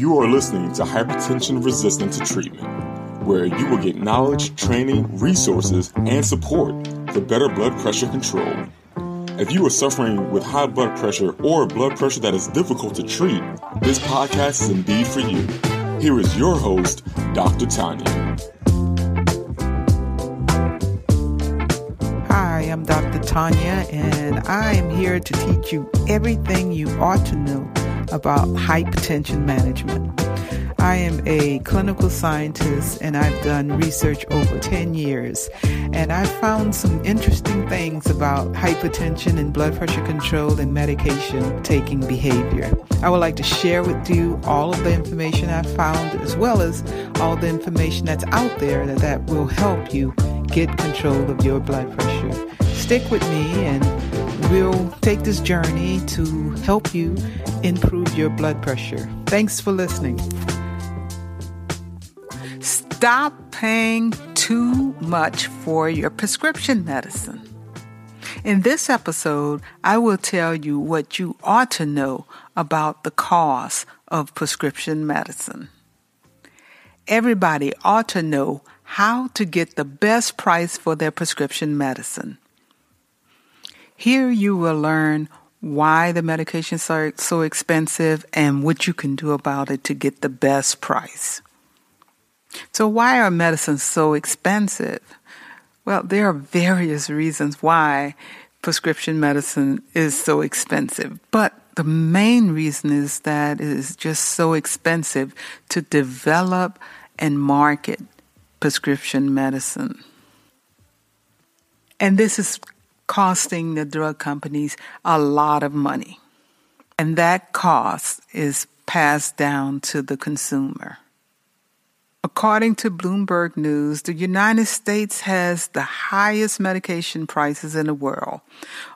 You are listening to Hypertension Resistant to Treatment, where you will get knowledge, training, resources, and support for better blood pressure control. If you are suffering with high blood pressure or blood pressure that is difficult to treat, this podcast is indeed for you. Here is your host, Dr. Tanya. Hi, I'm Dr. Tanya, and I am here to teach you everything you ought to know about hypertension management. I am a clinical scientist and I've done research over 10 years. And I've found some interesting things about hypertension and blood pressure control and medication taking behavior. I would like to share with you all of the information I've found as well as all the information that's out there that, that will help you get control of your blood pressure. Stick with me and we'll take this journey to help you improve your blood pressure. Thanks for listening. Stop paying too much for your prescription medicine. In this episode, I will tell you what you ought to know about the cost of prescription medicine. Everybody ought to know how to get the best price for their prescription medicine. Here you will learn why the medications are so expensive and what you can do about it to get the best price. So, why are medicines so expensive? Well, there are various reasons why prescription medicine is so expensive, but the main reason is that it is just so expensive to develop and market prescription medicine. And this is costing the drug companies a lot of money. And that cost is passed down to the consumer. According to Bloomberg News, the United States has the highest medication prices in the world.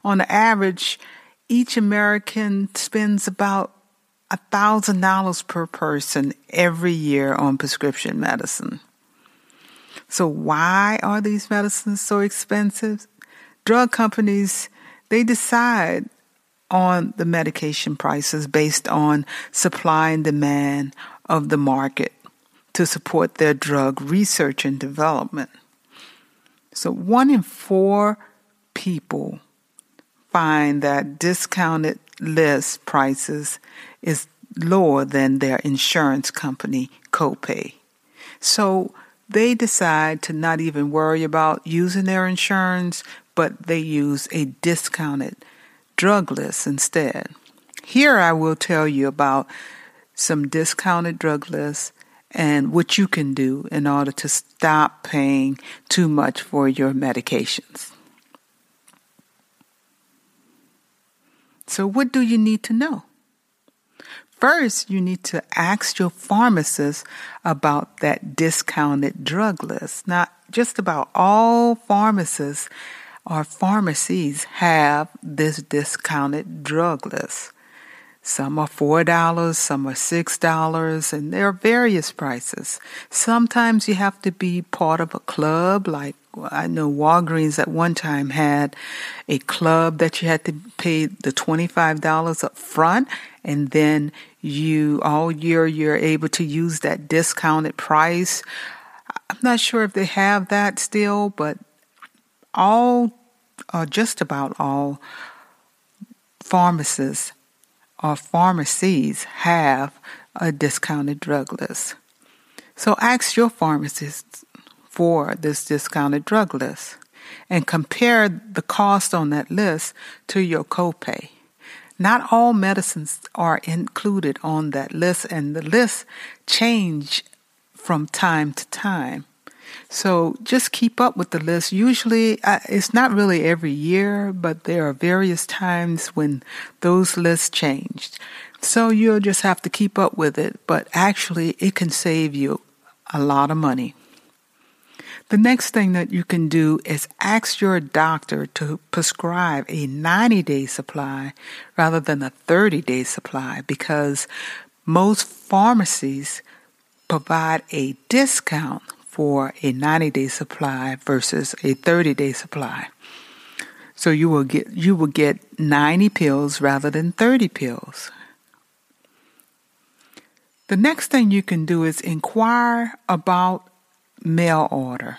On average, each American spends about $1,000 per person every year on prescription medicine. So, why are these medicines so expensive? Drug companies they decide on the medication prices based on supply and demand of the market to support their drug research and development. So, one in four people find that discounted list prices is lower than their insurance company copay. So, they decide to not even worry about using their insurance, but they use a discounted drug list instead. Here I will tell you about some discounted drug lists and what you can do in order to stop paying too much for your medications. So, what do you need to know? First, you need to ask your pharmacist about that discounted drug list. Now, just about all pharmacists or pharmacies have this discounted drug list. Some are $4, some are $6, and there are various prices. Sometimes you have to be part of a club, like I know Walgreens at one time had a club that you had to pay the $25 up front, and then you all year you're able to use that discounted price. I'm not sure if they have that still, but all, or just about all, pharmacists or pharmacies have a discounted drug list. So ask your pharmacist for this discounted drug list and compare the cost on that list to your copay. Not all medicines are included on that list, and the lists change from time to time. So just keep up with the list. Usually, it's not really every year, but there are various times when those lists changed. So you'll just have to keep up with it, but actually, it can save you a lot of money. The next thing that you can do is ask your doctor to prescribe a 90 day supply rather than a 30 day supply because most pharmacies provide a discount for a 90 day supply versus a 30 day supply. So you will get you will get 90 pills rather than 30 pills. The next thing you can do is inquire about mail order.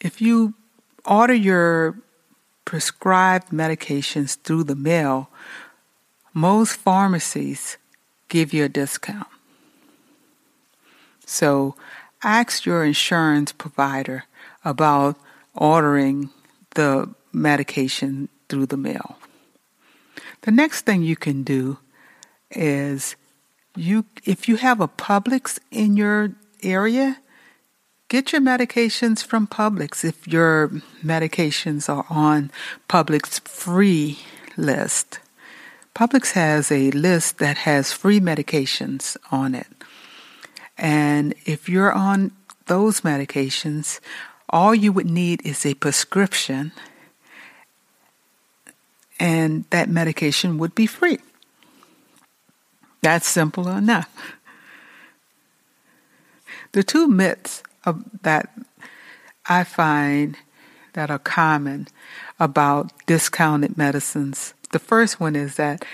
If you order your prescribed medications through the mail, most pharmacies give you a discount. So ask your insurance provider about ordering the medication through the mail. The next thing you can do is you if you have a Publix in your area, get your medications from Publix if your medications are on Publix free list. Publix has a list that has free medications on it. And if you're on those medications, all you would need is a prescription, and that medication would be free. That's simple enough. The two myths of, that I find that are common about discounted medicines. The first one is that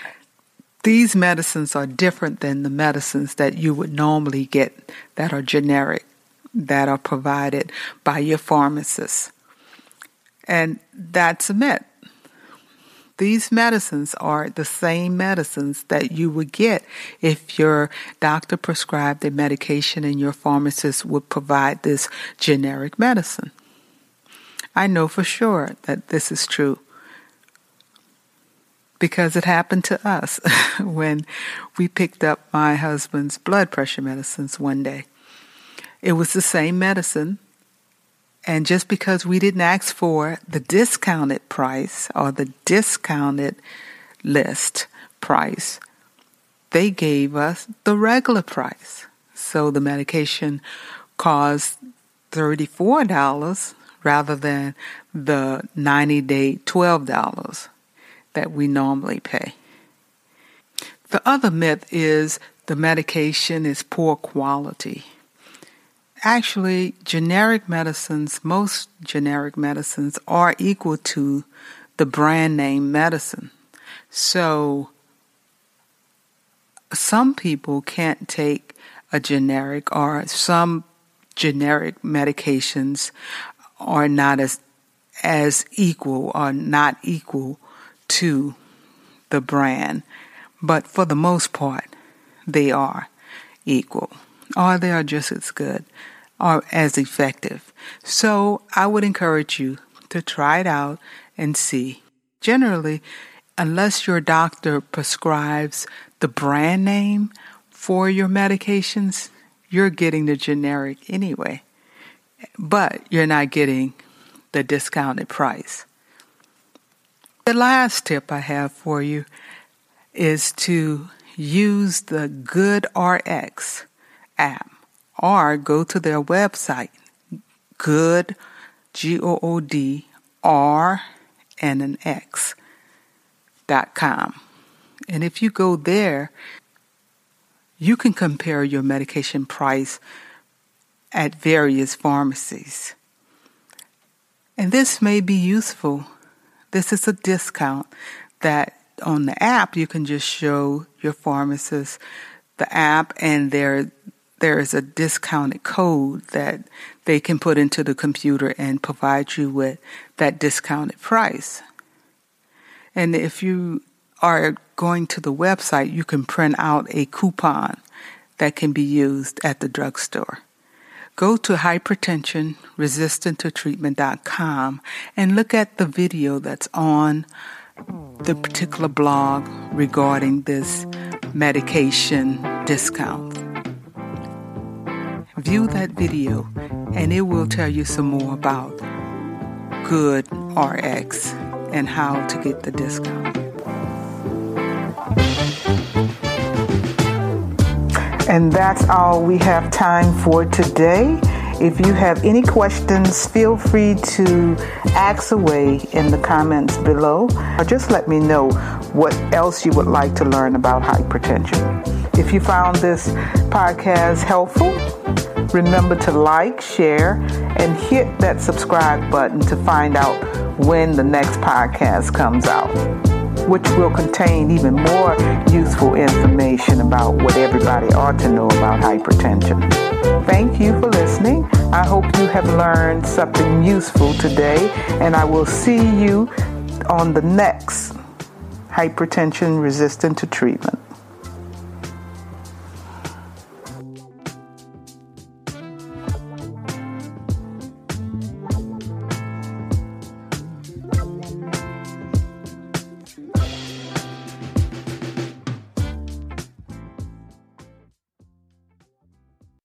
these medicines are different than the medicines that you would normally get that are generic, that are provided by your pharmacist. And that's a myth. These medicines are the same medicines that you would get if your doctor prescribed a medication and your pharmacist would provide this generic medicine. I know for sure that this is true because it happened to us when we picked up my husband's blood pressure medicines one day. It was the same medicine and just because we didn't ask for the discounted price or the discounted list price, they gave us the regular price. So the medication cost $34 rather than the 90 day $12 that we normally pay. The other myth is the medication is poor quality actually, generic medicines, most generic medicines, are equal to the brand name medicine. So, some people can't take a generic, or some generic medications are not as as equal or not equal to the brand, but for the most part, they are equal, or they are just as good are as effective. So I would encourage you to try it out and see. Generally, unless your doctor prescribes the brand name for your medications, you're getting the generic anyway. But you're not getting the discounted price. The last tip I have for you is to use the GoodRx app or go to their website, good, G O O D, R, and an X, dot com. And if you go there, you can compare your medication price at various pharmacies. And this may be useful. This is a discount that on the app you can just show your pharmacist the app and their there is a discounted code that they can put into the computer and provide you with that discounted price. And if you are going to the website, you can print out a coupon that can be used at the drugstore. Go to hypertensionresistant and look at the video that's on the particular blog regarding this medication discount view that video and it will tell you some more about Good RX and how to get the discount. And that's all we have time for today. If you have any questions, feel free to ask away in the comments below, or just let me know what else you would like to learn about hypertension. If you found this podcast helpful, Remember to like, share, and hit that subscribe button to find out when the next podcast comes out. Which will contain even more useful information about what everybody ought to know about hypertension. Thank you for listening. I hope you have learned something useful today, and I will see you on the next hypertension resistant to treatment.